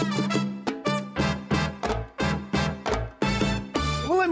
Well, let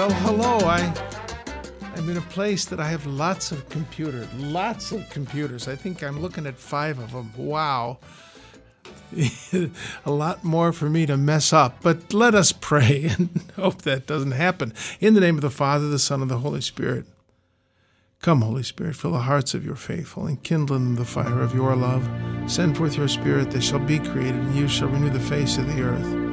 Well, hello. I I'm in a place that I have lots of computers, lots of computers. I think I'm looking at five of them. Wow. a lot more for me to mess up, but let us pray and hope that doesn't happen. In the name of the Father, the Son, and the Holy Spirit. Come, Holy Spirit, fill the hearts of your faithful and kindle in them the fire of your love. Send forth your Spirit, they shall be created, and you shall renew the face of the earth.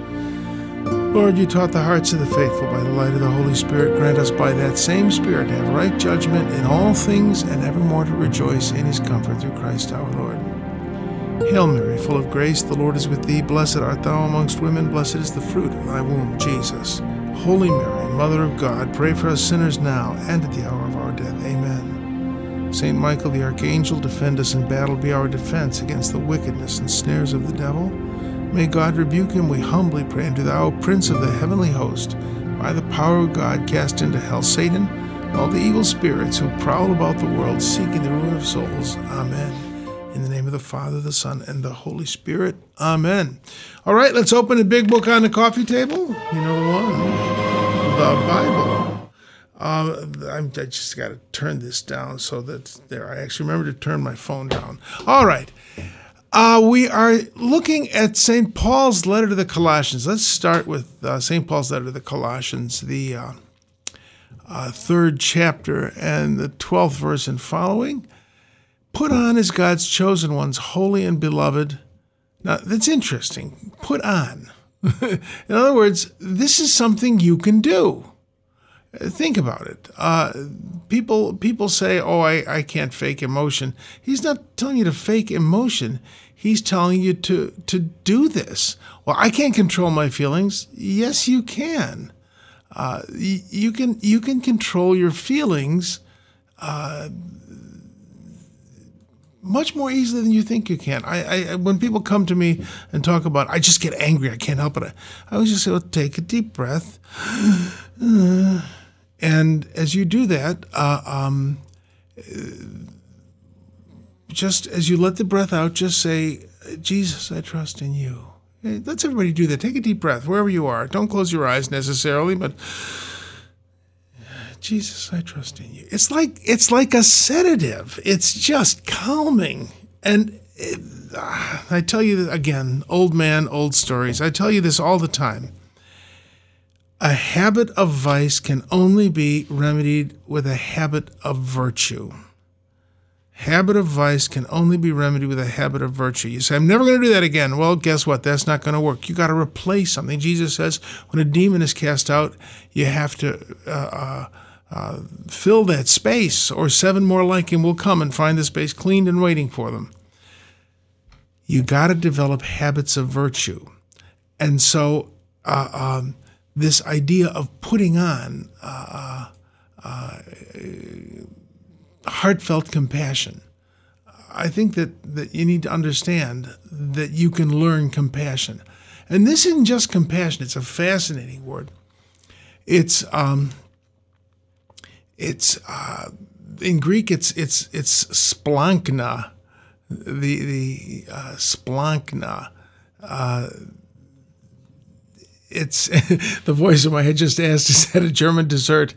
Lord, you taught the hearts of the faithful by the light of the Holy Spirit. Grant us by that same Spirit to have right judgment in all things and evermore to rejoice in his comfort through Christ our Lord. Hail Mary, full of grace, the Lord is with thee. Blessed art thou amongst women, blessed is the fruit of thy womb, Jesus. Holy Mary, Mother of God, pray for us sinners now and at the hour of our death. Amen. Saint Michael the Archangel, defend us in battle, be our defense against the wickedness and snares of the devil. May God rebuke him, we humbly pray. And do thou, Prince of the heavenly host, by the power of God, cast into hell Satan, all the evil spirits who prowl about the world, seeking the ruin of souls. Amen. In the name of the Father, the Son, and the Holy Spirit. Amen. All right, let's open the big book on the coffee table. You know the one, the Bible. Uh, I'm, I just got to turn this down so that there. I actually remember to turn my phone down. All right. Uh, we are looking at St. Paul's letter to the Colossians. Let's start with uh, St. Paul's letter to the Colossians, the uh, uh, third chapter and the 12th verse and following. Put on as God's chosen ones, holy and beloved. Now, that's interesting. Put on. In other words, this is something you can do. Think about it. Uh, people people say, "Oh, I, I can't fake emotion." He's not telling you to fake emotion. He's telling you to to do this. Well, I can't control my feelings. Yes, you can. Uh, y- you can you can control your feelings uh, much more easily than you think you can. I, I when people come to me and talk about, I just get angry. I can't help it. I, I always just say, well, take a deep breath. And as you do that, uh, um, just as you let the breath out, just say, Jesus, I trust in you. Let's everybody do that. Take a deep breath wherever you are. Don't close your eyes necessarily, but Jesus, I trust in you. It's like it's like a sedative. It's just calming. And it, ah, I tell you again, old man, old stories. I tell you this all the time. A habit of vice can only be remedied with a habit of virtue. Habit of vice can only be remedied with a habit of virtue. You say, I'm never going to do that again. Well, guess what? That's not going to work. You got to replace something. Jesus says when a demon is cast out, you have to uh, uh, uh, fill that space, or seven more like him will come and find the space cleaned and waiting for them. You got to develop habits of virtue. And so, uh, um, this idea of putting on uh, uh, heartfelt compassion. I think that, that you need to understand that you can learn compassion. And this isn't just compassion, it's a fascinating word. It's, um, it's uh, in Greek, it's, it's, it's splankna, the, the uh, splankna it's the voice in my head just asked, is that a German dessert?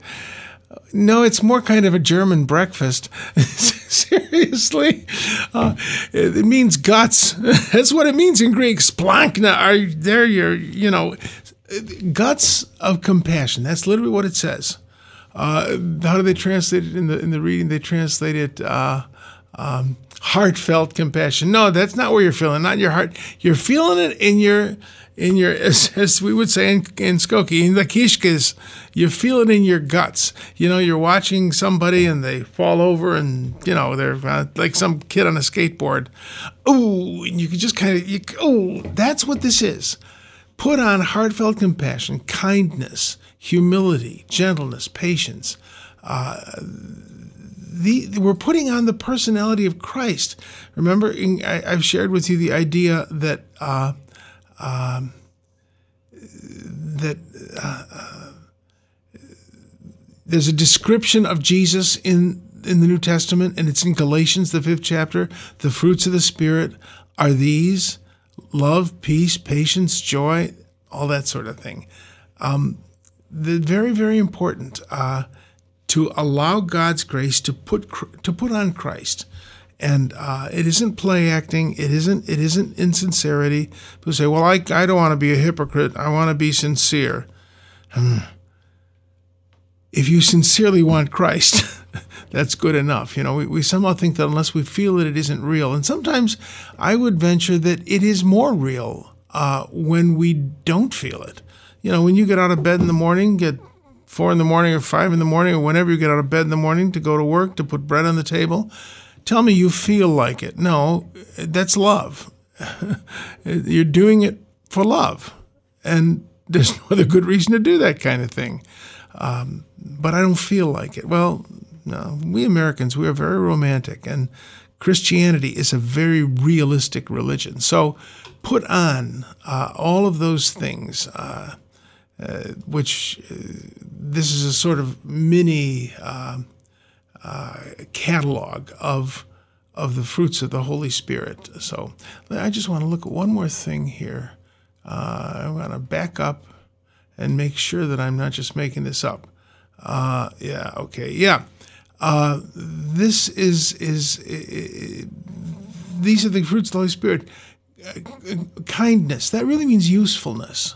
No, it's more kind of a German breakfast. Seriously, uh, it, it means guts. That's what it means in Greek. Splankna are there. Your, you know, guts of compassion. That's literally what it says. Uh, how do they translate it in the in the reading? They translate it. Uh, um, heartfelt compassion. No, that's not where you're feeling. Not your heart. You're feeling it in your in your as, as we would say in, in Skokie, in the kishkas. You feel it in your guts. You know, you're watching somebody and they fall over and you know they're uh, like some kid on a skateboard. Oh, and you can just kind of you. Oh, that's what this is. Put on heartfelt compassion, kindness, humility, gentleness, patience. Uh, the, we're putting on the personality of Christ. Remember, in, I, have shared with you the idea that uh, um, that uh, there's a description of Jesus in in the New Testament, and it's in Galatians, the fifth chapter. The fruits of the Spirit are these: love, peace, patience, joy, all that sort of thing. Um, the very, very important uh, to allow God's grace to put to put on Christ, and uh, it isn't play acting. It isn't. It isn't insincerity. People say, "Well, I I don't want to be a hypocrite. I want to be sincere." Hmm. If you sincerely want Christ, that's good enough. You know, we, we somehow think that unless we feel it, it isn't real. And sometimes I would venture that it is more real uh, when we don't feel it. You know, when you get out of bed in the morning, get four in the morning or five in the morning, or whenever you get out of bed in the morning to go to work, to put bread on the table, tell me you feel like it. No, that's love. You're doing it for love. And there's no other good reason to do that kind of thing. Um, but I don't feel like it. Well, no, we Americans, we are very romantic, and Christianity is a very realistic religion. So put on uh, all of those things, uh, uh, which uh, this is a sort of mini uh, uh, catalog of of the fruits of the Holy Spirit. So I just want to look at one more thing here. I want to back up and make sure that I'm not just making this up. yeah. Okay. Yeah. this is is these are the fruits of the Holy Spirit kindness. That really means usefulness.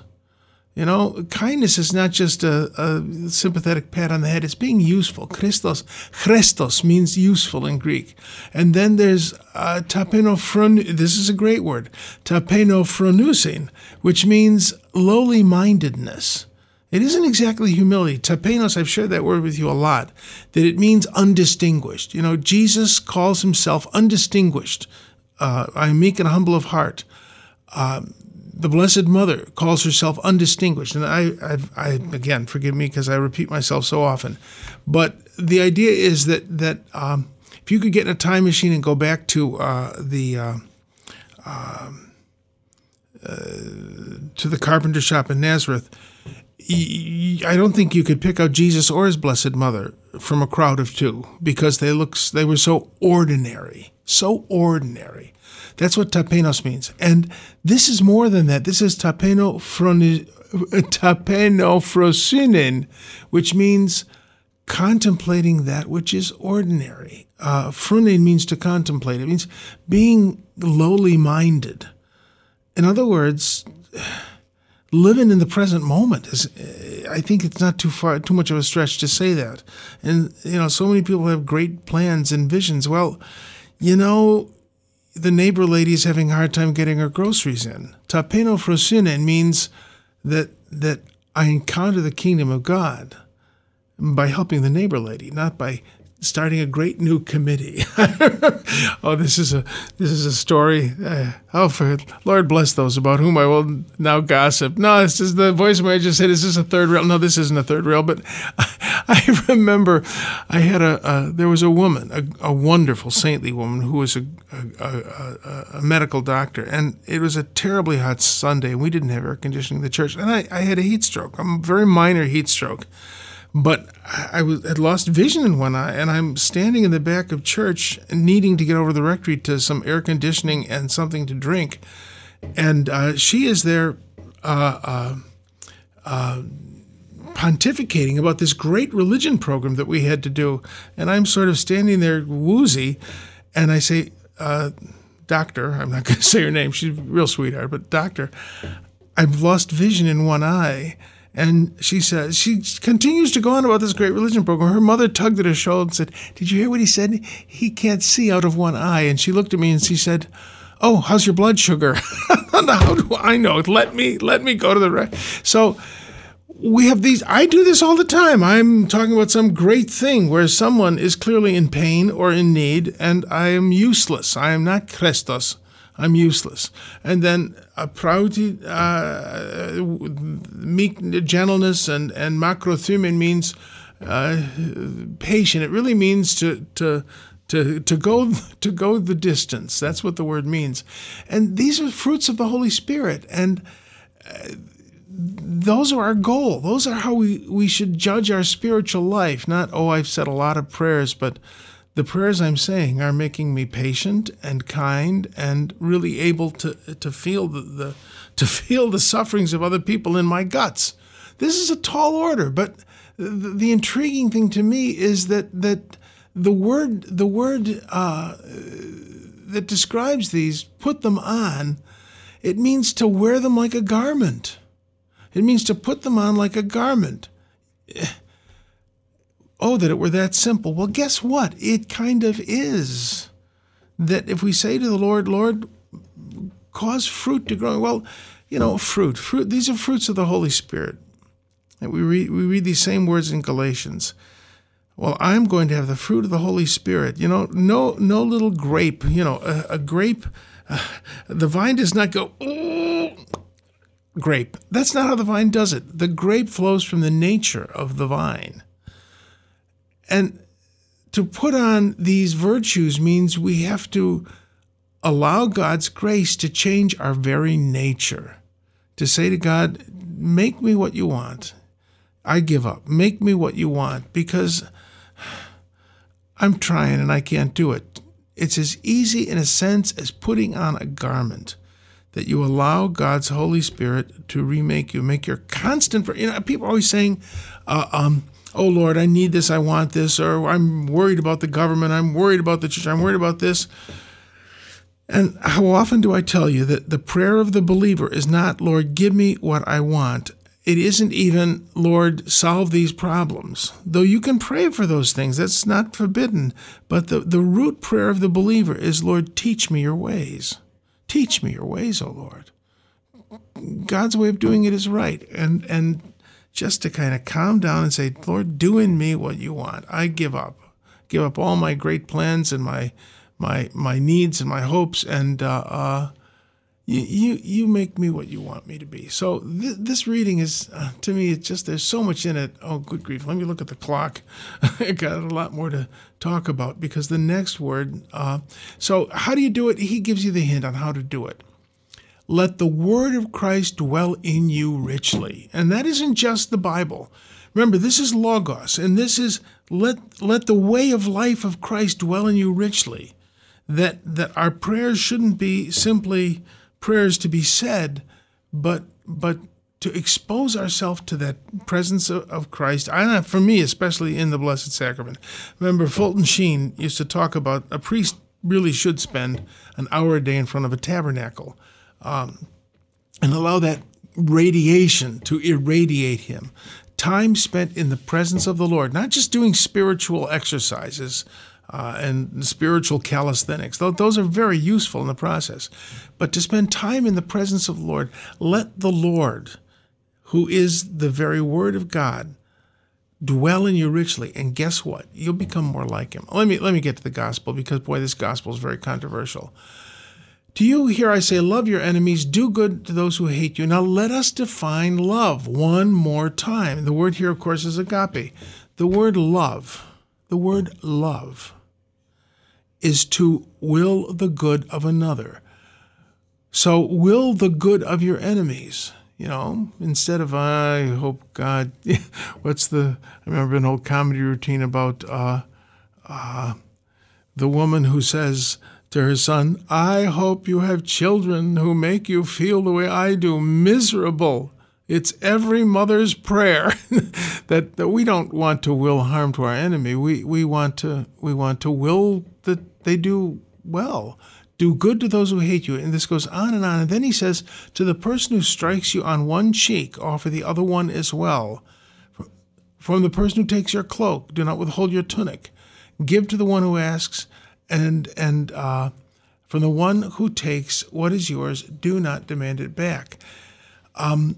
You know, kindness is not just a, a, sympathetic pat on the head, it's being useful. Christos, Christos means useful in Greek. And then there's uh, tapenofron, this is a great word, tapenofronusin, which means lowly mindedness. It isn't exactly humility. Tapenos, I've shared that word with you a lot, that it means undistinguished. You know, Jesus calls himself undistinguished uh, I am meek and humble of heart. Uh, the Blessed Mother calls herself undistinguished, and I, I, I again, forgive me because I repeat myself so often, but the idea is that that um, if you could get in a time machine and go back to uh, the uh, um, uh, to the carpenter shop in Nazareth, I don't think you could pick out Jesus or his Blessed Mother from a crowd of two because they look they were so ordinary, so ordinary. That's what tapenos means, and this is more than that. This is tapeno tapenophrosinin, which means contemplating that which is ordinary. Uh, phronein means to contemplate. It means being lowly minded. In other words living in the present moment is i think it's not too far too much of a stretch to say that and you know so many people have great plans and visions well you know the neighbor lady is having a hard time getting her groceries in. Tapeno frosine means that that i encounter the kingdom of god by helping the neighbor lady not by starting a great new committee. oh, this is a this is a story. Uh, oh, for Lord bless those about whom I will now gossip. No, this is the voice of I just said. Is this a third rail? No, this isn't a third rail. But I, remember I had a, a, there was a woman, a, a, wonderful saintly woman who was a, a, medical doctor, and it was a terribly hot Sunday, and we didn't have air conditioning in the church, and I, I had a heat stroke, a very minor heat stroke. But I was, had lost vision in one eye, and I'm standing in the back of church, needing to get over the rectory to some air conditioning and something to drink. And uh, she is there uh, uh, uh, pontificating about this great religion program that we had to do. And I'm sort of standing there woozy, and I say, uh, Doctor, I'm not going to say her name, she's a real sweetheart, but Doctor, I've lost vision in one eye and she says, she continues to go on about this great religion program. Her mother tugged at her shoulder and said, Did you hear what he said? He can't see out of one eye. And she looked at me and she said, Oh, how's your blood sugar? How do I know? Let me, let me go to the right. So we have these, I do this all the time. I'm talking about some great thing where someone is clearly in pain or in need, and I am useless. I am not Christos. I'm useless. And then a prauti, uh, meek, gentleness, and and makrothymin means uh, patient. It really means to to to to go to go the distance. That's what the word means. And these are fruits of the Holy Spirit, and uh, those are our goal. Those are how we we should judge our spiritual life. Not oh, I've said a lot of prayers, but the prayers I'm saying are making me patient and kind and really able to to feel the, the to feel the sufferings of other people in my guts. This is a tall order, but the, the intriguing thing to me is that that the word the word uh, that describes these put them on. It means to wear them like a garment. It means to put them on like a garment. Oh, that it were that simple. Well, guess what? It kind of is. That if we say to the Lord, Lord, cause fruit to grow, well, you know, fruit, fruit, these are fruits of the Holy Spirit. And we read, we read these same words in Galatians. Well, I'm going to have the fruit of the Holy Spirit. You know, no, no little grape. You know, a, a grape, uh, the vine does not go. Oh, grape. That's not how the vine does it. The grape flows from the nature of the vine. And to put on these virtues means we have to allow God's grace to change our very nature. To say to God, make me what you want. I give up. Make me what you want because I'm trying and I can't do it. It's as easy in a sense as putting on a garment that you allow God's Holy Spirit to remake you, make your constant. You know, people are always saying, uh, um, "Oh Lord, I need this, I want this," or "I'm worried about the government, I'm worried about the church, I'm worried about this." And how often do I tell you that the prayer of the believer is not, Lord, give me what I want. It isn't even, Lord, solve these problems. Though you can pray for those things, that's not forbidden. But the, the root prayer of the believer is, Lord, teach me your ways. Teach me your ways, O Lord. God's way of doing it is right. And and just to kind of calm down and say, Lord, do in me what you want. I give up. Give up all my great plans and my my my needs and my hopes and uh, uh, you, you you make me what you want me to be. So th- this reading is uh, to me it's just there's so much in it. Oh, good grief! Let me look at the clock. I got a lot more to talk about because the next word. Uh, so how do you do it? He gives you the hint on how to do it. Let the word of Christ dwell in you richly, and that isn't just the Bible. Remember, this is logos, and this is let let the way of life of Christ dwell in you richly. That that our prayers shouldn't be simply prayers to be said, but but to expose ourselves to that presence of, of Christ. I for me, especially in the Blessed Sacrament. Remember, Fulton Sheen used to talk about a priest really should spend an hour a day in front of a tabernacle, um, and allow that radiation to irradiate him. Time spent in the presence of the Lord, not just doing spiritual exercises uh, and spiritual calisthenics. Those are very useful in the process. But to spend time in the presence of the Lord, let the Lord, who is the very Word of God, dwell in you richly. And guess what? You'll become more like Him. Let me let me get to the gospel because boy, this gospel is very controversial. To you, here I say, love your enemies, do good to those who hate you. Now let us define love one more time. The word here, of course, is agape. The word love, the word love, is to will the good of another. So, will the good of your enemies. You know, instead of I hope God. What's the? I remember an old comedy routine about uh, uh, the woman who says to her son, "I hope you have children who make you feel the way I do, miserable." It's every mother's prayer that, that we don't want to will harm to our enemy. We we want to we want to will that they do well. Do good to those who hate you. And this goes on and on. And then he says, To the person who strikes you on one cheek, offer the other one as well. From the person who takes your cloak, do not withhold your tunic. Give to the one who asks, and and uh, from the one who takes what is yours, do not demand it back. Um,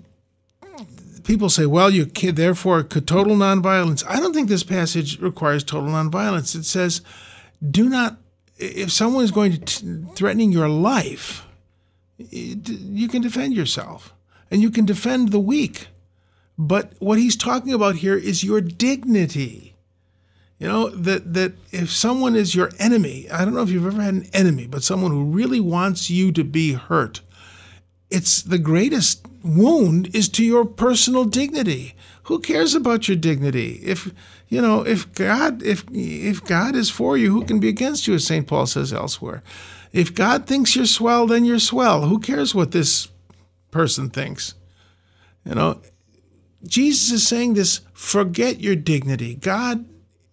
people say, well, you can, therefore could total nonviolence. I don't think this passage requires total nonviolence. It says, do not if someone is going to t- threatening your life, you can defend yourself and you can defend the weak. But what he's talking about here is your dignity. You know, that, that if someone is your enemy, I don't know if you've ever had an enemy, but someone who really wants you to be hurt, it's the greatest wound is to your personal dignity. Who cares about your dignity? If you know, if God, if if God is for you, who can be against you? As Saint Paul says elsewhere. If God thinks you're swell, then you're swell. Who cares what this person thinks? You know, Jesus is saying this forget your dignity. God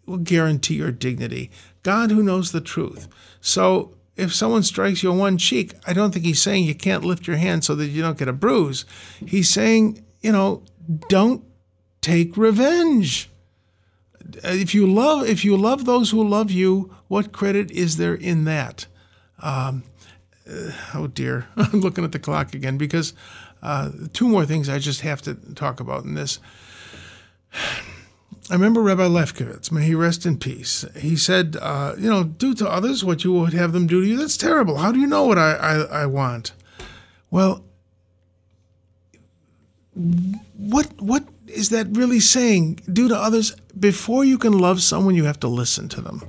will guarantee your dignity. God who knows the truth. So if someone strikes you on one cheek, I don't think he's saying you can't lift your hand so that you don't get a bruise. He's saying, you know, don't take revenge. If you love if you love those who love you, what credit is there in that? Um, uh, oh dear, I'm looking at the clock again because uh, two more things I just have to talk about in this. I remember Rabbi Lefkowitz, may he rest in peace. He said, uh, "You know, do to others what you would have them do to you. That's terrible. How do you know what I, I, I want?" Well, what what is that really saying? Do to others before you can love someone, you have to listen to them.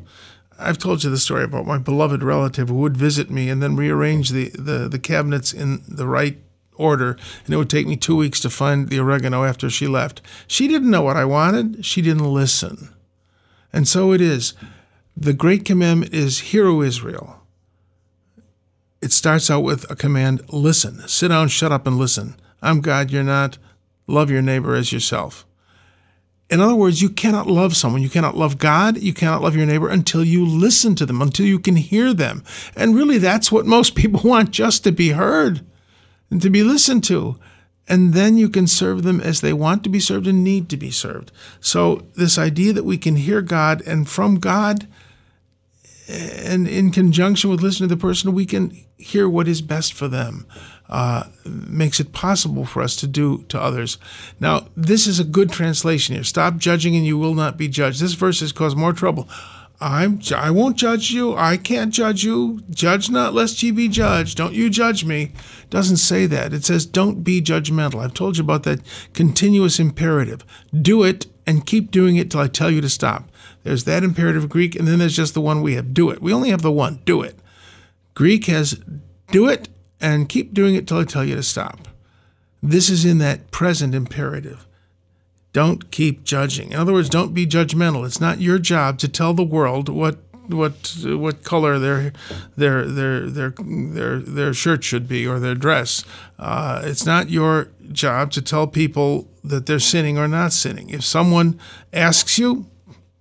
I've told you the story about my beloved relative who would visit me and then rearrange the, the, the cabinets in the right order, and it would take me two weeks to find the oregano after she left. She didn't know what I wanted, she didn't listen. And so it is. The great commandment is Hear, O Israel. It starts out with a command listen. Sit down, shut up, and listen. I'm God, you're not. Love your neighbor as yourself. In other words, you cannot love someone, you cannot love God, you cannot love your neighbor until you listen to them, until you can hear them. And really, that's what most people want just to be heard and to be listened to. And then you can serve them as they want to be served and need to be served. So, this idea that we can hear God and from God, and in conjunction with listening to the person, we can hear what is best for them. Uh, makes it possible for us to do to others. Now, this is a good translation here. Stop judging and you will not be judged. This verse has caused more trouble. I'm I won't judge you. I can't judge you. Judge not lest ye be judged. Don't you judge me. Doesn't say that. It says don't be judgmental. I've told you about that continuous imperative. Do it and keep doing it till I tell you to stop. There's that imperative Greek, and then there's just the one we have. Do it. We only have the one. Do it. Greek has do it and keep doing it till I tell you to stop. This is in that present imperative. Don't keep judging. In other words, don't be judgmental. It's not your job to tell the world what what what color their their their their their their shirt should be or their dress. Uh, it's not your job to tell people that they're sinning or not sinning. If someone asks you,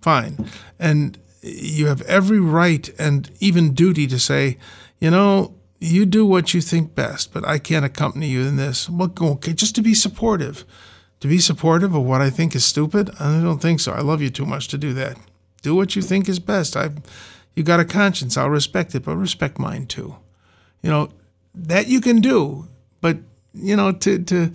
fine, and you have every right and even duty to say, you know, you do what you think best, but I can't accompany you in this. Well, okay, just to be supportive to be supportive of what I think is stupid? I don't think so. I love you too much to do that. Do what you think is best. I, you got a conscience. I'll respect it, but respect mine too. You know that you can do, but you know to to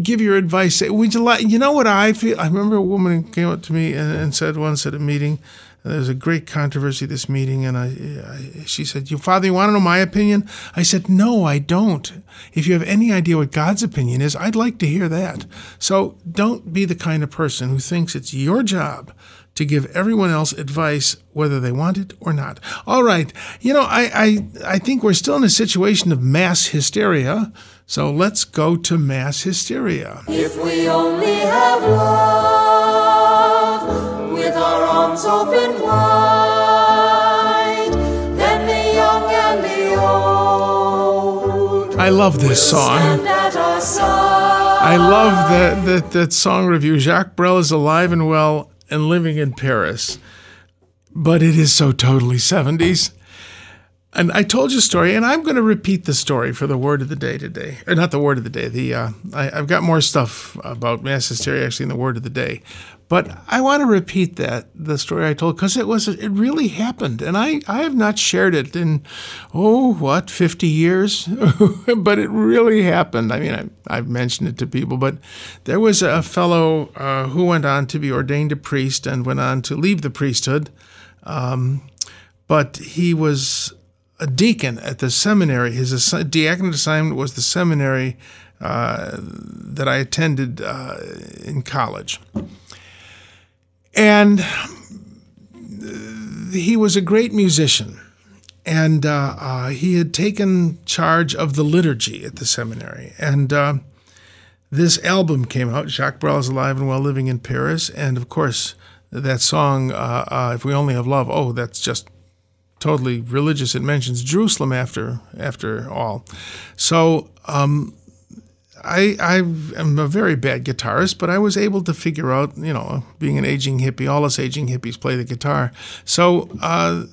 give your advice. Would you like? You know what I feel? I remember a woman came up to me and, and said once at a meeting, there was a great controversy this meeting, and I, I, she said, "You father, you want to know my opinion?" I said, "No, I don't. If you have any idea what God's opinion is, I'd like to hear that." So don't be the kind of person who thinks it's your job to give everyone else advice whether they want it or not. All right, you know, I I, I think we're still in a situation of mass hysteria. So let's go to mass hysteria. If we only have love with our arms open I love this song. I love that, that, that song review. Jacques Brel is alive and well and living in Paris, but it is so totally 70s. And I told you a story, and I'm going to repeat the story for the word of the day today. Or not the word of the day. The uh, I, have got more stuff about mass hysteria actually in the word of the day, but I want to repeat that the story I told because it was it really happened, and I I have not shared it in oh what 50 years, but it really happened. I mean I, I've mentioned it to people, but there was a fellow uh, who went on to be ordained a priest and went on to leave the priesthood, um, but he was a deacon at the seminary. His assi- diaconate assignment was the seminary uh, that I attended uh, in college. And he was a great musician. And uh, uh, he had taken charge of the liturgy at the seminary. And uh, this album came out. Jacques Brel is alive and well, living in Paris. And of course, that song, uh, uh, "If We Only Have Love," oh, that's just totally religious. It mentions Jerusalem after after all. So um, I I am a very bad guitarist, but I was able to figure out, you know, being an aging hippie, all us aging hippies play the guitar. So uh,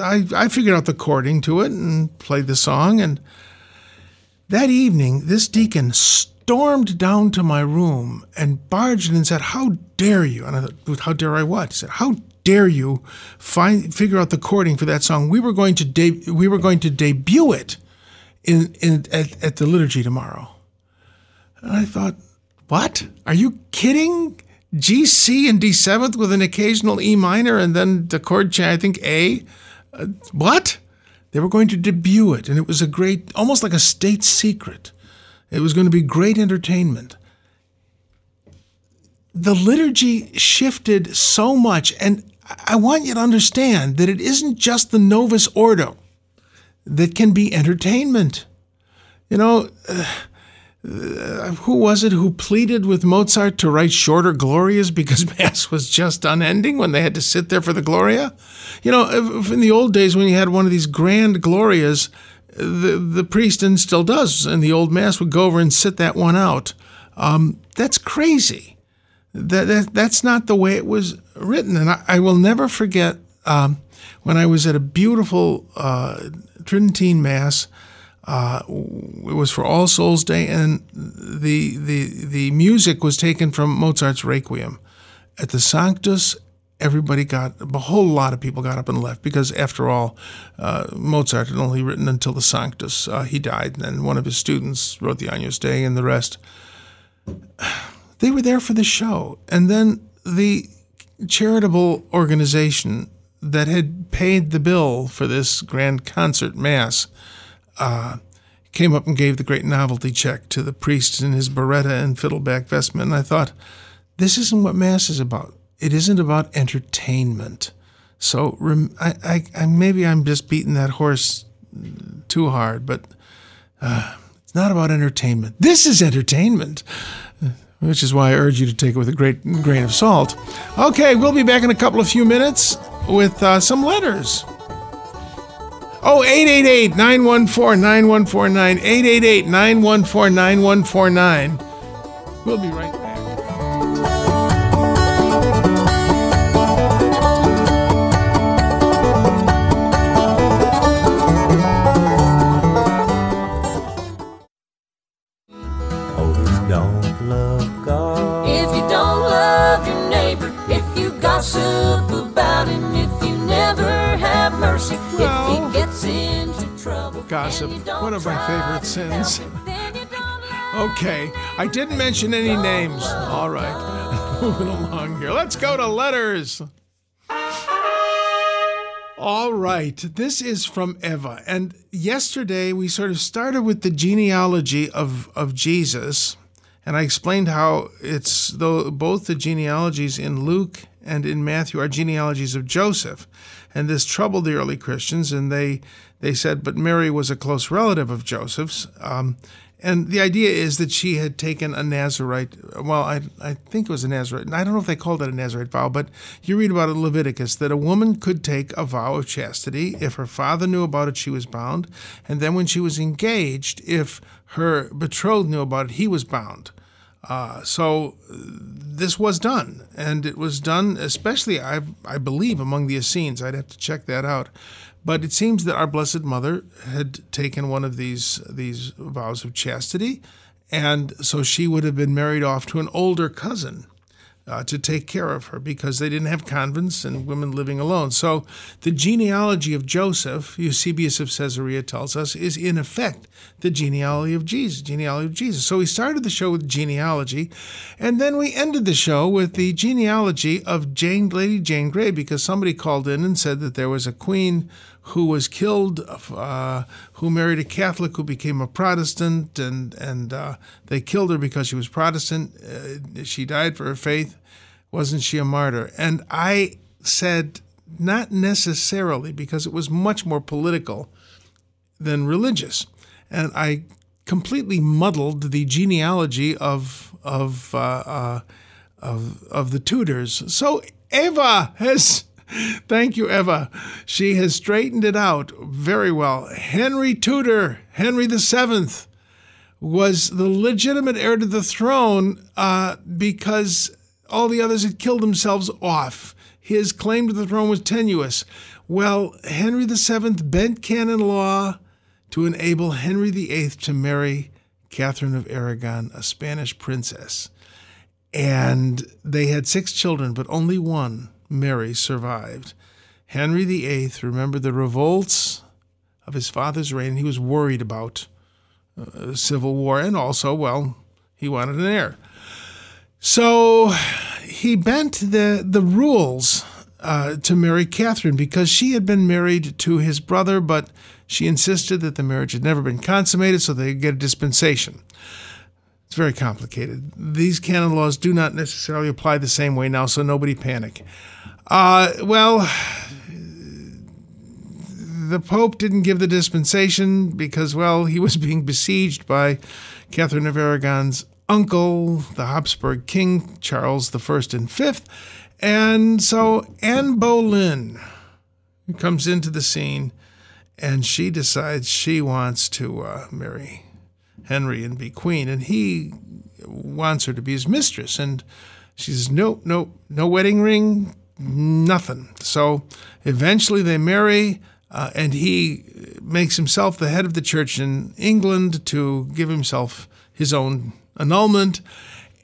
I I figured out the chording to it and played the song. And that evening, this deacon stormed down to my room and barged in and said, "How dare you?" And I thought, "How dare I what?" He said, "How dare you find figure out the chording for that song? We were going to de- we were going to debut it in in at, at the liturgy tomorrow." And I thought, "What? Are you kidding?" G, C, and D seventh with an occasional E minor, and then the chord change. I think A. Uh, what? They were going to debut it, and it was a great, almost like a state secret. It was going to be great entertainment. The liturgy shifted so much, and I want you to understand that it isn't just the Novus Ordo that can be entertainment. You know, uh, uh, who was it who pleaded with Mozart to write shorter Glorias because Mass was just unending when they had to sit there for the Gloria? You know, in the old days when you had one of these grand Glorias, the the priest and still does and the old mass would go over and sit that one out. Um, that's crazy. That, that that's not the way it was written, and I, I will never forget um, when I was at a beautiful uh, Tridentine mass. Uh, it was for All Souls Day, and the the the music was taken from Mozart's Requiem. At the Sanctus, everybody got a whole lot of people got up and left because after all uh, mozart had only written until the sanctus. Uh, he died and then one of his students wrote the agnus dei and the rest. They were there for the show. And then the charitable organization that had paid the bill for this grand concert mass uh, came up and gave the great novelty check to the priest in his biretta and fiddleback vestment and i thought this isn't what mass is about it isn't about entertainment. So I, I, maybe I'm just beating that horse too hard, but uh, it's not about entertainment. This is entertainment, which is why I urge you to take it with a great grain of salt. Okay, we'll be back in a couple of few minutes with uh, some letters. Oh, 888 914 9149. 888 914 9149. We'll be right back. Gossip, one of my favorite sins. okay, I didn't mention any names. All right, moving along here. Let's go to letters. All right, this is from Eva. And yesterday we sort of started with the genealogy of, of Jesus. And I explained how it's though both the genealogies in Luke and in Matthew are genealogies of Joseph. And this troubled the early Christians, and they, they said, but Mary was a close relative of Joseph's. Um, and the idea is that she had taken a Nazarite, well, I, I think it was a Nazarite, I don't know if they called it a Nazarite vow, but you read about it in Leviticus that a woman could take a vow of chastity. If her father knew about it, she was bound. And then when she was engaged, if her betrothed knew about it, he was bound. Uh, so this was done, and it was done especially, I, I believe, among the Essenes. I'd have to check that out. But it seems that our Blessed Mother had taken one of these these vows of chastity, and so she would have been married off to an older cousin uh, to take care of her because they didn't have convents and women living alone. So the genealogy of Joseph, Eusebius of Caesarea tells us, is in effect the genealogy of Jesus. Genealogy of Jesus. So we started the show with genealogy, and then we ended the show with the genealogy of Jane, Lady Jane Grey, because somebody called in and said that there was a queen who was killed, uh, who married a Catholic who became a Protestant, and and uh, they killed her because she was Protestant. Uh, she died for her faith. Wasn't she a martyr? And I said not necessarily because it was much more political than religious, and I completely muddled the genealogy of of uh, uh, of of the Tudors. So Eva has. Thank you, Eva. She has straightened it out very well. Henry Tudor, Henry Seventh, was the legitimate heir to the throne uh, because all the others had killed themselves off. His claim to the throne was tenuous. Well, Henry VII bent canon law to enable Henry VIII to marry Catherine of Aragon, a Spanish princess. And they had six children, but only one, Mary, survived. Henry VIII remembered the revolts of his father's reign. He was worried about uh, civil war, and also, well, he wanted an heir. So he bent the, the rules uh, to marry Catherine because she had been married to his brother, but she insisted that the marriage had never been consummated, so they could get a dispensation. It's very complicated. These canon laws do not necessarily apply the same way now, so nobody panic. Uh, well, the Pope didn't give the dispensation because, well, he was being besieged by Catherine of Aragon's uncle, the Habsburg king, Charles I and V. And so Anne Boleyn comes into the scene and she decides she wants to uh, marry Henry and be queen. And he wants her to be his mistress. And she says, nope, nope, no wedding ring, nothing. So eventually they marry. Uh, and he makes himself the head of the church in England to give himself his own annulment.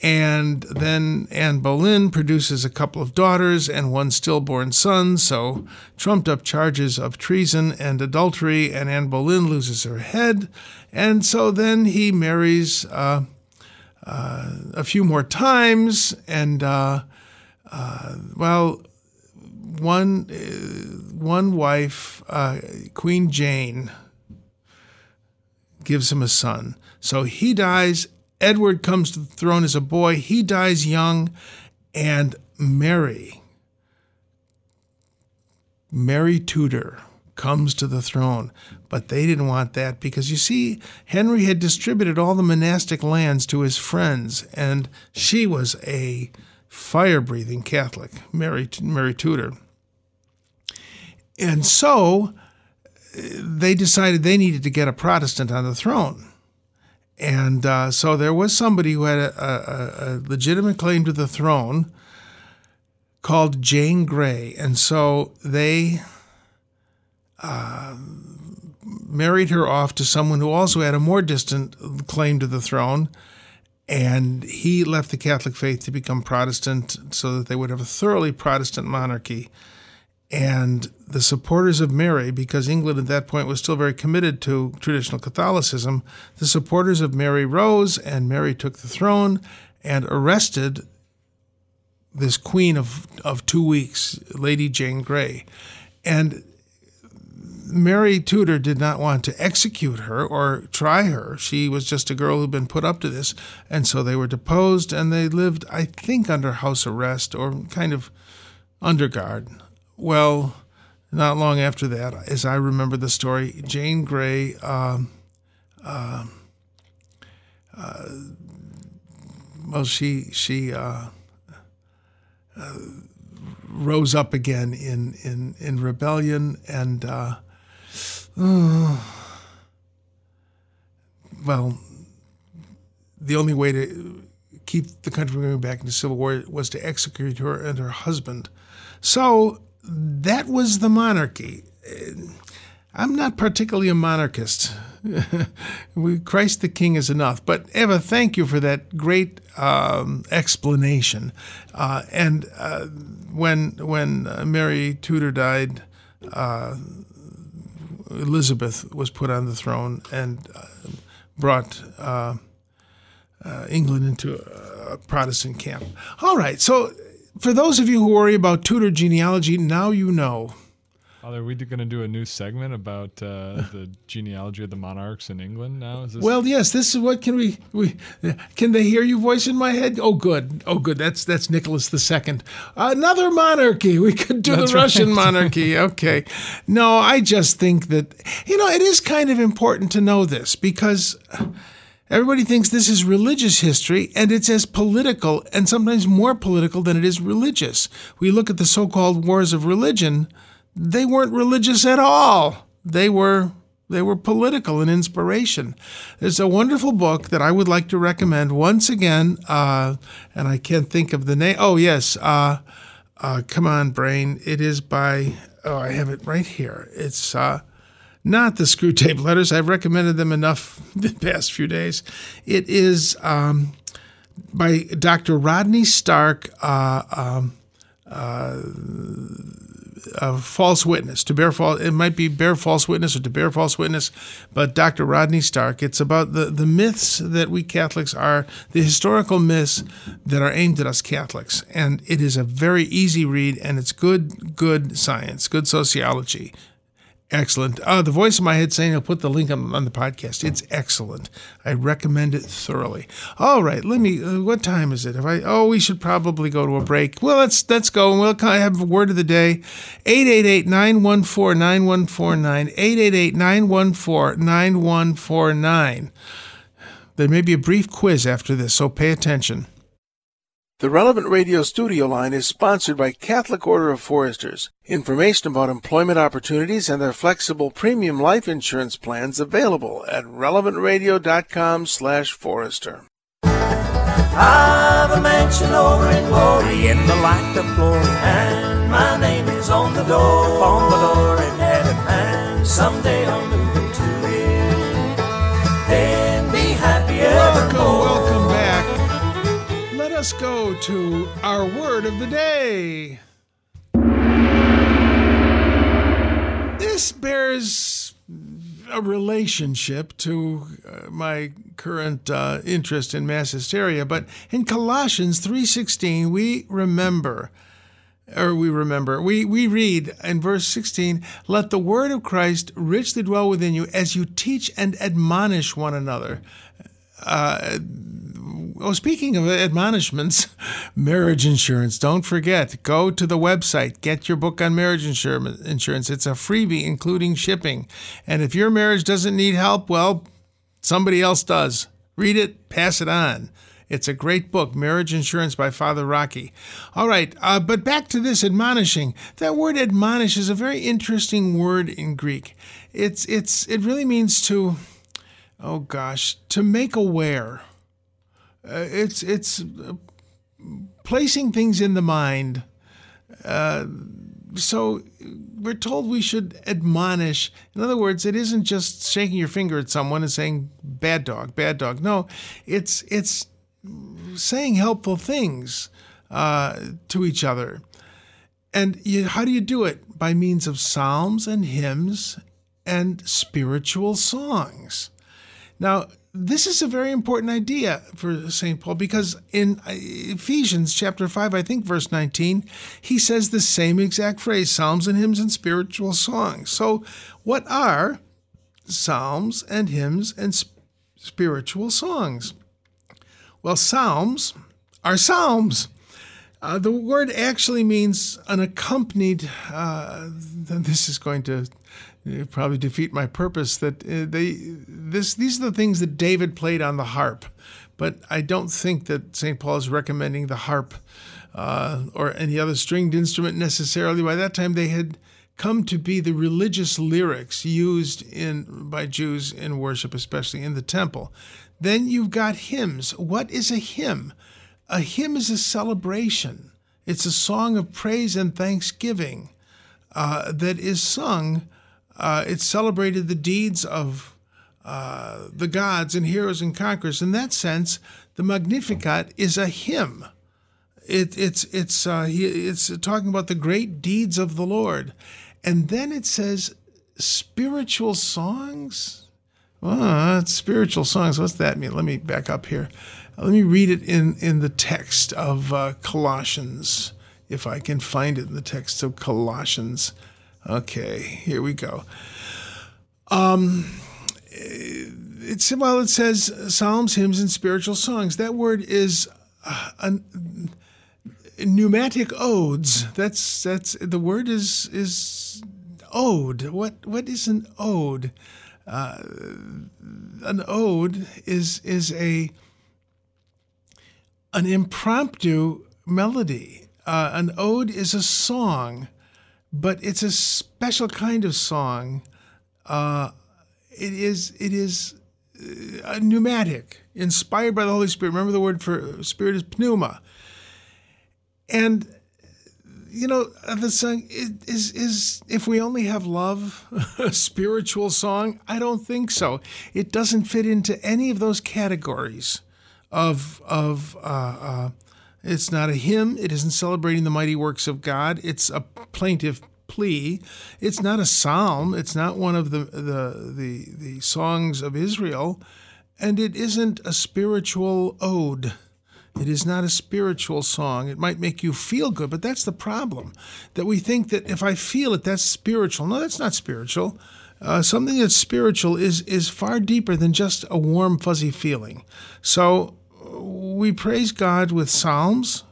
And then Anne Boleyn produces a couple of daughters and one stillborn son, so trumped up charges of treason and adultery, and Anne Boleyn loses her head. And so then he marries uh, uh, a few more times, and uh, well, one one wife, uh, Queen Jane, gives him a son. So he dies, Edward comes to the throne as a boy. He dies young, and Mary, Mary Tudor, comes to the throne. But they didn't want that because you see, Henry had distributed all the monastic lands to his friends, and she was a fire breathing Catholic, Mary, Mary Tudor. And so they decided they needed to get a Protestant on the throne. And uh, so there was somebody who had a, a, a, legitimate claim to the throne called Jane Grey. And so they uh, married her off to someone who also had a more distant claim to the throne. And he left the Catholic faith to become Protestant so that they would have a thoroughly Protestant monarchy. And the supporters of Mary, because England at that point was still very committed to traditional Catholicism, the supporters of Mary rose and Mary took the throne and arrested this queen of, of two weeks, Lady Jane Grey. And Mary Tudor did not want to execute her or try her. She was just a girl who'd been put up to this. And so they were deposed and they lived, I think, under house arrest or kind of under guard. Well, not long after that, as I remember the story, Jane Grey uh, uh, well, she she uh, uh, rose up again in in in rebellion and uh, well, the only way to keep the country from going back into civil war was to execute her and her husband. So that was the monarchy. I'm not particularly a monarchist. Christ the King is enough. But Eva, thank you for that great um, explanation. Uh, and uh, when when uh, Mary Tudor died, uh, Elizabeth was put on the throne and uh, brought uh, England into a Protestant camp. All right, so for those of you who worry about Tudor genealogy, now you know. Father, are we going to do a new segment about uh, the genealogy of the monarchs in England now? Is this Well, yes. This is what can we we can they hear your voice in my head? Oh, good. Oh, good. That's that's Nicholas II. Another monarchy. We could do That's the Russian right. monarchy. Okay. No, I just think that you know it is kind of important to know this because. Everybody thinks this is religious history, and it's as political and sometimes more political than it is religious. We look at the so called wars of religion, they weren't religious at all. They were they were political and inspiration. There's a wonderful book that I would like to recommend once again, uh, and I can't think of the name. Oh yes, uh, uh, come on, brain. It is by. Oh, I have it right here. It's uh, not the Screwtape letters. I've recommended them enough the past few days. It is um, by Dr. Rodney Stark. Uh, um, a false witness to bear false it might be bear false witness or to bear false witness but dr rodney stark it's about the, the myths that we catholics are the historical myths that are aimed at us catholics. And it is a very easy read and it's good good science good sociology Excellent. Uh, the voice in my head saying I'll put the link on, on the podcast. It's excellent. I recommend it thoroughly. All right, let me. Uh, what time is it? If I oh, we should probably go to a break. Well, let's let's go and we'll kind of have a word of the day. 888-914-9149. 888-914-9149. There may be a brief quiz after this, so pay attention. The Relevant Radio studio line is sponsored by Catholic Order of Foresters. Information about employment opportunities and their flexible premium life insurance plans available at relevantradio.com slash forester. I've a mansion over in glory in the light of glory, and my name is on the door, on the door in heaven, and someday us go to our word of the day. This bears a relationship to uh, my current uh, interest in mass hysteria, but in Colossians 3:16 we remember or we remember we we read in verse 16 let the word of Christ richly dwell within you as you teach and admonish one another Oh, speaking of admonishments, marriage insurance. Don't forget, go to the website, get your book on marriage insur- insurance. It's a freebie, including shipping. And if your marriage doesn't need help, well, somebody else does. Read it, pass it on. It's a great book, Marriage Insurance by Father Rocky. All right, uh, but back to this admonishing. That word admonish is a very interesting word in Greek. It's it's it really means to, oh gosh, to make aware. Uh, it's it's uh, placing things in the mind. Uh, so we're told we should admonish. In other words, it isn't just shaking your finger at someone and saying "bad dog, bad dog." No, it's it's saying helpful things uh, to each other. And you, how do you do it? By means of psalms and hymns and spiritual songs. Now, this is a very important idea for St. Paul because in uh, Ephesians chapter 5, I think verse 19, he says the same exact phrase psalms and hymns and spiritual songs. So, what are psalms and hymns and sp- spiritual songs? Well, psalms are psalms. Uh, the word actually means an accompanied. Uh, this is going to probably defeat my purpose. That uh, they this these are the things that David played on the harp, but I don't think that Saint Paul is recommending the harp uh, or any other stringed instrument necessarily. By that time, they had come to be the religious lyrics used in by Jews in worship, especially in the temple. Then you've got hymns. What is a hymn? A hymn is a celebration. It's a song of praise and thanksgiving uh, that is sung. Uh, it celebrated the deeds of uh, the gods and heroes and conquerors. In that sense, the Magnificat is a hymn. It, it's it's uh, he, it's talking about the great deeds of the Lord, and then it says spiritual songs. Oh, it's spiritual songs. What's that mean? Let me back up here. Let me read it in, in the text of uh, Colossians, if I can find it in the text of Colossians. Okay, here we go. Um, it's well, it says psalms, hymns, and spiritual songs. That word is uh, an, pneumatic odes. That's that's the word is is ode. What what is an ode? Uh, an ode is is a an impromptu melody. Uh, an ode is a song, but it's a special kind of song. Uh, it is it is uh, pneumatic, inspired by the Holy Spirit. Remember the word for spirit is pneuma. And you know the song is is if we only have love a spiritual song i don't think so it doesn't fit into any of those categories of of uh, uh, it's not a hymn it isn't celebrating the mighty works of god it's a plaintive plea it's not a psalm it's not one of the the the, the songs of israel and it isn't a spiritual ode it is not a spiritual song. It might make you feel good, but that's the problem. That we think that if I feel it, that's spiritual. No, that's not spiritual. Uh, something that's spiritual is is far deeper than just a warm, fuzzy feeling. So we praise God with psalms,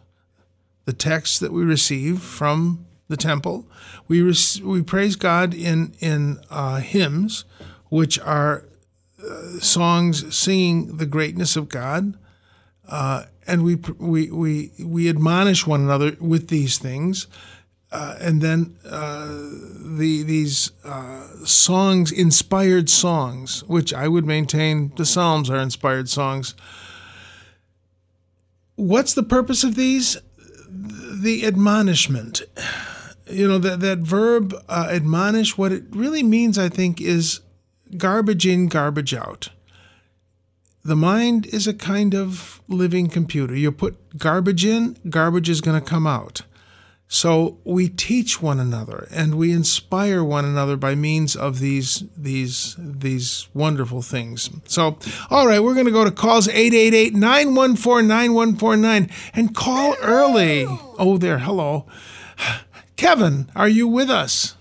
the texts that we receive from the temple. We res- we praise God in in uh, hymns, which are uh, songs singing the greatness of God. Uh, and we we we we admonish one another with these things, uh, and then uh, the these uh, songs, inspired songs, which I would maintain the Psalms are inspired songs. What's the purpose of these? The admonishment. You know that that verb uh, admonish. What it really means, I think, is garbage in, garbage out the mind is a kind of living computer. You put garbage in, garbage is going to come out. So we teach one another and we inspire one another by means of these these these wonderful things. So, all right, we're going to go to calls 888-914-9149 and call early. Oh, there. Hello. Kevin, are you with us?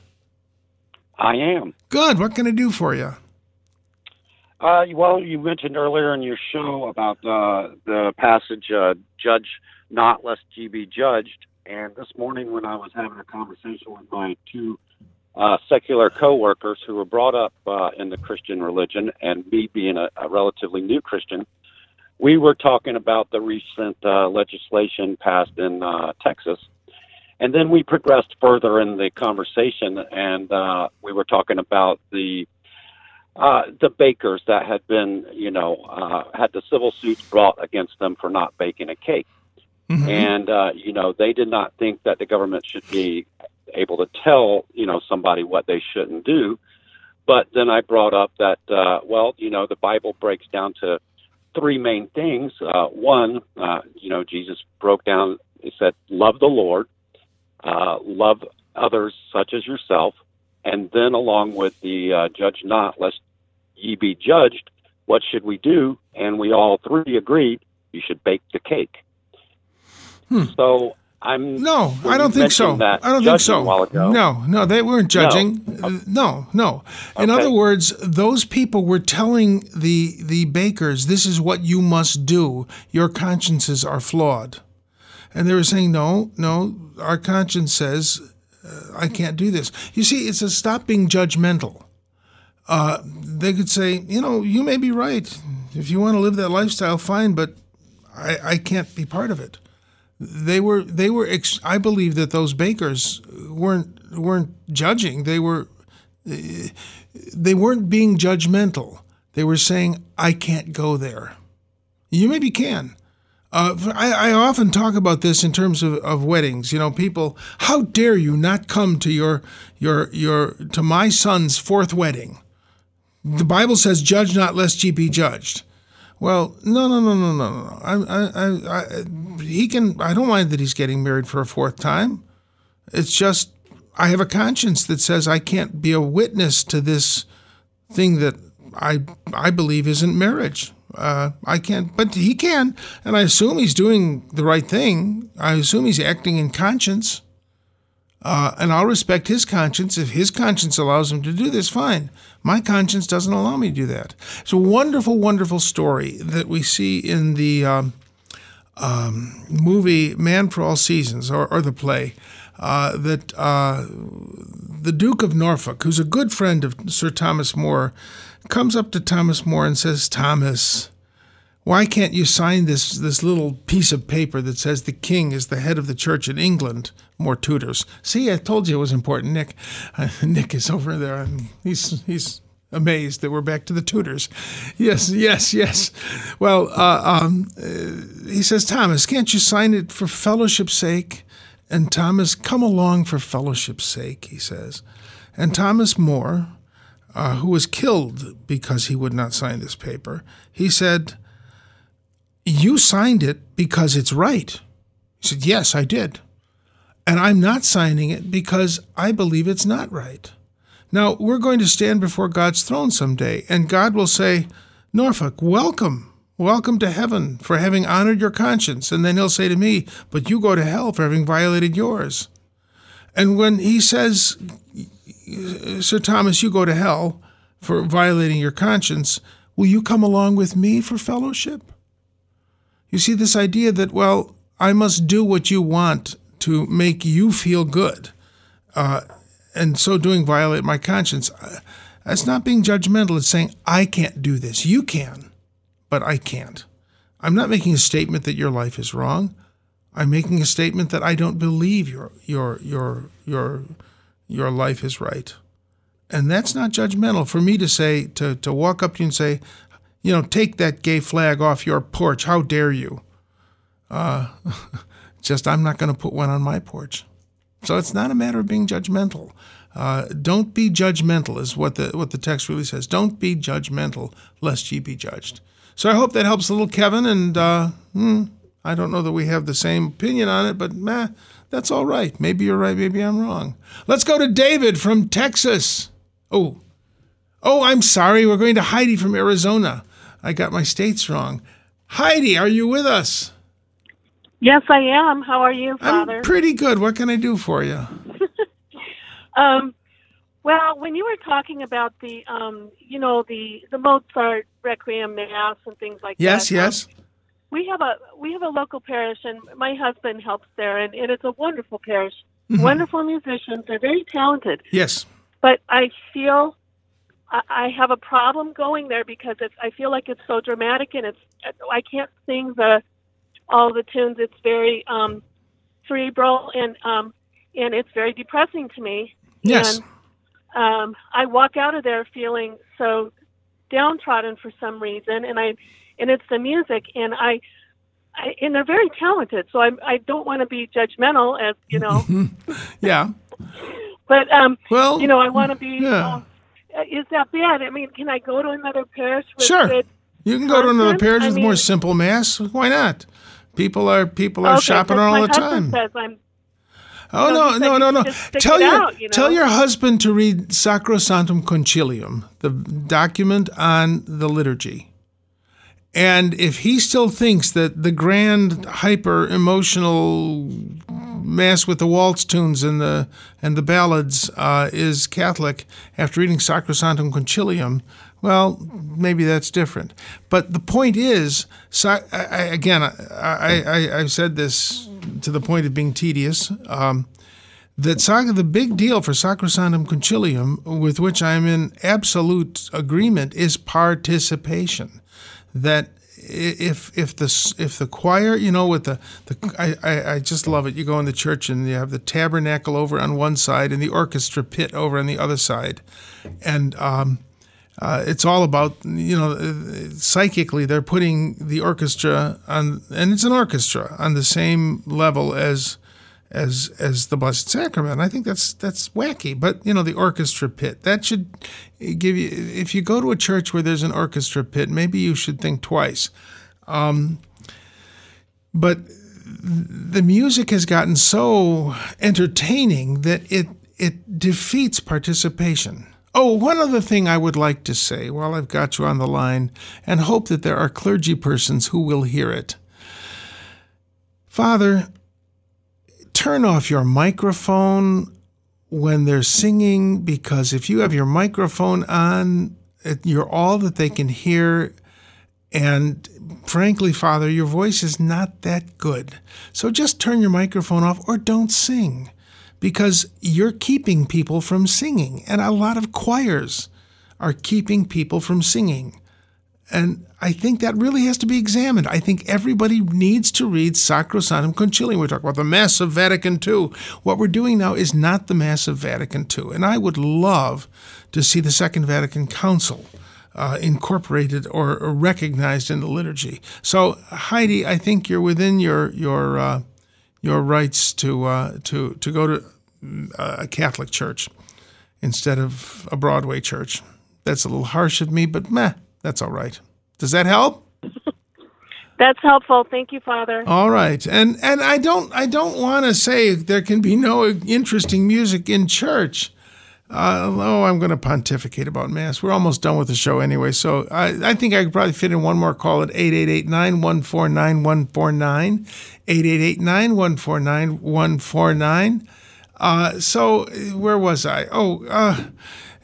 I am. Good. What can I do for you? Uh, well, you mentioned earlier in your show about uh, the passage, uh, "Judge not, lest ye be judged." And this morning, when I was having a conversation with my two uh, secular coworkers who were brought up uh, in the Christian religion, and me being a, a relatively new Christian, we were talking about the recent uh, legislation passed in uh, Texas. And then we progressed further in the conversation, and uh, we were talking about the uh, the bakers that had been, you know, uh, had the civil suits brought against them for not baking a cake. Mm-hmm. And, uh, you know, they did not think that the government should be able to tell, you know, somebody what they shouldn't do. But then I brought up that, uh, well, you know, the Bible breaks down to three main things. Uh, one, uh, you know, Jesus broke down, he said, love the Lord, uh, love others such as yourself, and then along with the uh, judge not lest ye be judged, what should we do? And we all three agreed you should bake the cake. Hmm. So I'm no, I don't think so. I don't think so. No, no, they weren't judging. No, uh, no. no. In okay. other words, those people were telling the the bakers, "This is what you must do. Your consciences are flawed," and they were saying, "No, no, our conscience says uh, I can't do this." You see, it's a stop being judgmental uh, they could say, you know, you may be right. If you want to live that lifestyle, fine, but I, I can't be part of it. They were they were ex- I believe that those bakers weren't weren't judging. They were they weren't being judgmental. They were saying, I can't go there. You maybe can. Uh, I, I, often talk about this in terms of, of weddings. You know, people, how dare you not come to your your your to my son's fourth wedding? The Bible says, "Judge not, lest ye be judged." Well, no, no, no, no, no, no. I, I, I, he can. I don't mind that he's getting married for a fourth time. It's just I have a conscience that says I can't be a witness to this thing that I I believe isn't marriage. Uh, I can't, but he can, and I assume he's doing the right thing. I assume he's acting in conscience. Uh, and I'll respect his conscience. If his conscience allows him to do this, fine. My conscience doesn't allow me to do that. It's a wonderful, wonderful story that we see in the um, um, movie Man for All Seasons, or, or the play, uh, that uh, the Duke of Norfolk, who's a good friend of Sir Thomas More, comes up to Thomas More and says, Thomas, why can't you sign this this little piece of paper that says the king is the head of the church in England? More Tudors. See, I told you it was important. Nick, uh, Nick is over there, he's he's amazed that we're back to the Tudors. Yes, yes, yes. Well, uh, um, uh, he says, Thomas, can't you sign it for fellowship's sake? And Thomas, come along for fellowship's sake, he says. And Thomas More, uh, who was killed because he would not sign this paper, he said, You signed it because it's right. He said, Yes, I did. And I'm not signing it because I believe it's not right. Now, we're going to stand before God's throne someday, and God will say, Norfolk, welcome. Welcome to heaven for having honored your conscience. And then he'll say to me, But you go to hell for having violated yours. And when he says, Sir Thomas, you go to hell for violating your conscience, will you come along with me for fellowship? You see, this idea that, well, I must do what you want to make you feel good, uh, and so doing violate my conscience. That's not being judgmental. It's saying, I can't do this. You can, but I can't. I'm not making a statement that your life is wrong. I'm making a statement that I don't believe your your your your your life is right. And that's not judgmental for me to say to to walk up to you and say, you know, take that gay flag off your porch. How dare you? Uh, just I'm not going to put one on my porch. So it's not a matter of being judgmental. Uh, don't be judgmental is what the what the text really says. Don't be judgmental, lest ye be judged. So I hope that helps a little Kevin. And uh, hmm, I don't know that we have the same opinion on it, but meh, that's all right. Maybe you're right. Maybe I'm wrong. Let's go to David from Texas. Oh, oh, I'm sorry. We're going to Heidi from Arizona. I got my states wrong. Heidi, are you with us? Yes, I am. How are you, Father? I'm pretty good. What can I do for you? um, well, when you were talking about the, um, you know, the the Mozart Requiem Mass and things like yes, that. Yes, yes. Um, we have a we have a local parish, and my husband helps there, and, and it's a wonderful parish. Mm-hmm. Wonderful musicians. They're very talented. Yes. But I feel I, I have a problem going there because it's I feel like it's so dramatic, and it's I can't sing the all the tunes. It's very um, cerebral and um, and it's very depressing to me. Yes. And um, I walk out of there feeling so downtrodden for some reason, and I and it's the music, and I, I and they're very talented. So I I don't want to be judgmental, as you know. yeah. But um, well, you know, I want to be. Yeah. Uh, Uh, is that bad? I mean, can I go to another parish? With sure. You can go to another parish I with mean- more simple mass. Why not? People are people are Okay, shopping all the time. Oh No, no, no, no, no! Tell your out, you tell your husband to read Sacrosanctum Concilium, the document on the liturgy. And if he still thinks that the grand hyper emotional mass with the waltz tunes and the and the ballads uh, is Catholic after reading Sacrosanctum Concilium, well, maybe that's different. But the point is, so, I, I, again, I, I, I've said this to the point of being tedious. Um, that sac- the big deal for Sacrosanctum Concilium, with which I'm in absolute agreement, is participation. That i- if if the if the choir, you know, with the the I, I, I just love it. You go in the church and you have the tabernacle over on one side and the orchestra pit over on the other side, and um, uh, it's all about you know psychically they're putting the orchestra on and it's an orchestra on the same level as as as the blessed sacrament i think that's that's wacky but you know the orchestra pit that should give you if you go to a church where there's an orchestra pit maybe you should think twice um, but the music has gotten so entertaining that it it defeats participation. Oh, one other thing I would like to say while I've got you on the line and hope that there are clergy persons who will hear it. Father, turn off your microphone when they're singing because if you have your microphone on, you're all that they can hear. And frankly, Father, your voice is not that good. So just turn your microphone off or don't sing because you're keeping people from singing. And a lot of choirs are keeping people from singing. And I think that really has to be examined. I think everybody needs to read Sacrosanctum Concilium. We talk about the Mass of Vatican II. What we're doing now is not the Mass of Vatican II. And I would love to see the Second Vatican Council uh, incorporated or, or recognized in the liturgy. So, Heidi, I think you're within your your uh, your rights to uh, to to go to mm, a Catholic church instead of a Broadway church. That's a little harsh of me, but meh, that's all right. Does that help? That's helpful. Thank you, Father. All right, and and I don't I don't want to say there can be no interesting music in church. Uh, oh, I'm going to pontificate about mass. We're almost done with the show anyway, so I, I think I could probably fit in one more call at 888-914-9149, 888-914-9149. Uh, so where was I? Oh, uh,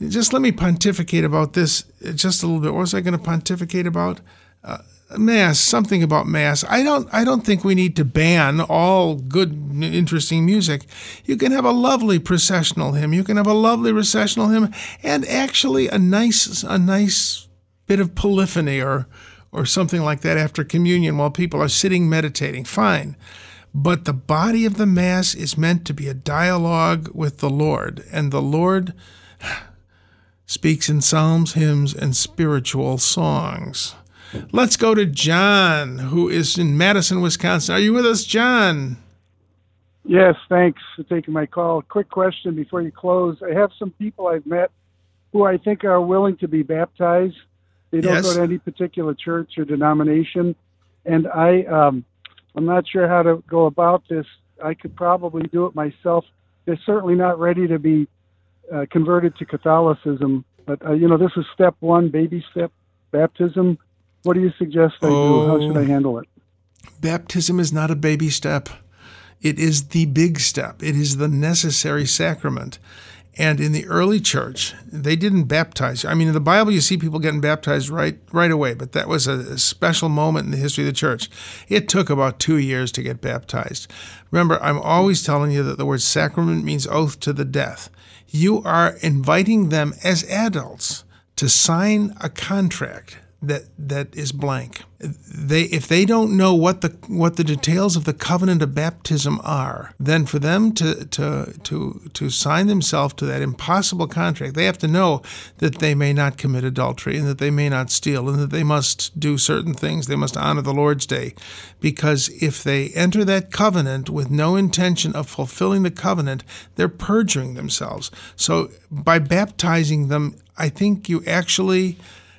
just let me pontificate about this just a little bit. What was I going to pontificate about? Uh, mass, something about mass. I don't. I don't think we need to ban all good, interesting music. You can have a lovely processional hymn. You can have a lovely recessional hymn, and actually a nice, a nice bit of polyphony or or something like that after communion while people are sitting meditating. Fine. But the body of the Mass is meant to be a dialogue with the Lord, and the Lord speaks in psalms, hymns, and spiritual songs. Let's go to John, who is in Madison, Wisconsin. Are you with us, John? Yes, thanks for taking my call. Quick question before you close. I have some people I've met who I think are willing to be baptized. They don't Yes. go to any particular church or denomination, and I um, I'm not sure how to go about this. I could probably do it myself. They're certainly not ready to be uh, converted to Catholicism, but uh, you know this is step one, baby step, baptism. What do you suggest I do? How should I handle it? Baptism is not a baby step. It is the big step. It is the necessary sacrament. And in the early church, they didn't baptize. I mean, in the Bible, you see people getting baptized right right away, but that was a, a special moment in the history of the church. It took about two years to get baptized. Remember, I'm always telling you that the word sacrament means oath to the death. You are inviting them as adults to sign a contract that that is blank. They if they don't know what the what the details of the covenant of baptism are, then for them to to to to sign themselves to that impossible contract, they have to know that they may not commit adultery and that they may not steal and that they must do certain things. They must honor the Lord's day, because if they enter that covenant with no intention of fulfilling the covenant, they're perjuring themselves. So by baptizing them, I think you actually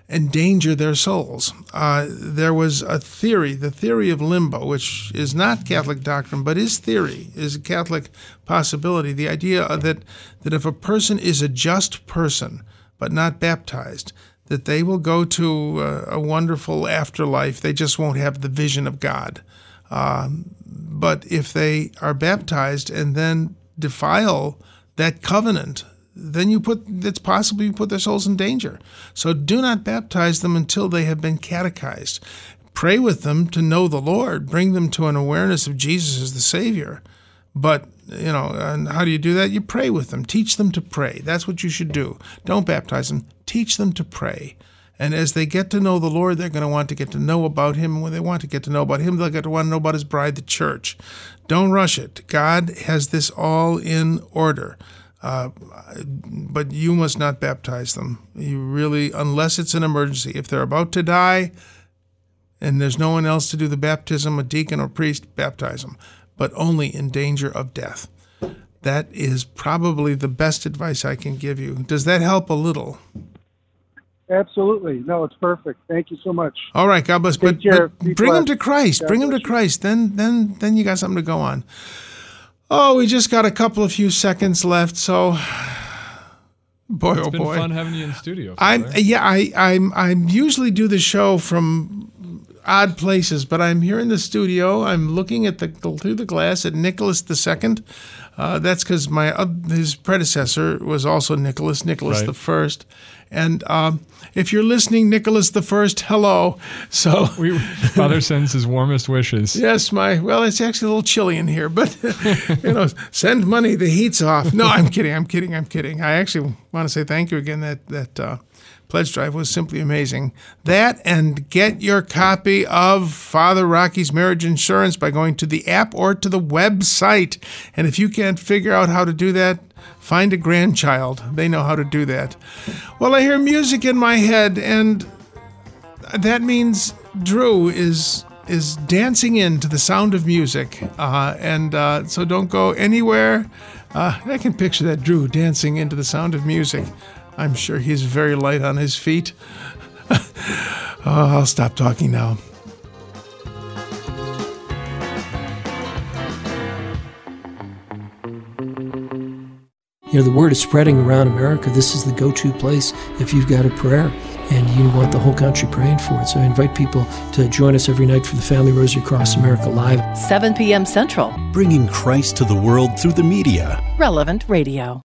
endanger their souls. Uh, there was a theory, the theory of limbo, which is not Catholic doctrine, but is theory, is a Catholic possibility. The idea that that if a person is a just person but not baptized, that they will go to uh, a wonderful afterlife. They just won't have the vision of God. Um, but if they are baptized and then defile that covenant, then you put it's possible you put their souls in danger. So do not baptize them until they have been catechized. Pray with them to know the Lord. Bring them to an awareness of Jesus as the Savior. But you know, and how do you do that? You pray with them. Teach them to pray. That's what you should do. Don't baptize them. Teach them to pray. And as they get to know the Lord, they're going to want to get to know about Him. And when they want to get to know about Him, they'll get to want to know about His bride, the church. Don't rush it. God has this all in order. Uh, but you must not baptize them. You really, unless it's an emergency. If they're about to die and there's no one else to do the baptism, a deacon or priest, baptize them, but only in danger of death. That is probably the best advice I can give you. Does that help a little? Absolutely. No, it's perfect. Thank you so much. All right, God bless. Take But, care. but bring them to Christ. God bring them to you. Christ. Then, then, then you got something to go on. Oh, we just got a couple of few seconds left. So, boy, It's oh been boy, fun having you in the studio. I'm yeah. I I'm I usually do the show from odd places, but I'm here in the studio. I'm looking at the through the glass at Nicholas II. Uh, that's because my uh, his predecessor was also Nicholas, Nicholas Right. the First. And um, if you're listening, Nicholas the First, hello. So We, Father sends his warmest wishes. Yes, my well, it's actually a little chilly in here, but you know, send money. The heat's off. No, I'm kidding. I'm kidding. I'm kidding. I actually want to say thank you again. That that uh, pledge drive was simply amazing. That and get your copy of Father Rocky's Marriage Insurance by going to the app or to the website. And if you can't figure out how to do that. Find a grandchild. They know how to do that. Well, I hear music in my head, and that means Drew is is dancing into the sound of music, uh, and uh, so don't go anywhere. Uh, I can picture that Drew dancing into the sound of music. I'm sure he's very light on his feet. oh, I'll stop talking now. You know, the word is spreading around America. This is the go to place if you've got a prayer and you want the whole country praying for it. So I invite people to join us every night for the Family Rosary Cross America Live. 7 p.m. Central. Bringing Christ to the world through the media. Relevant Radio.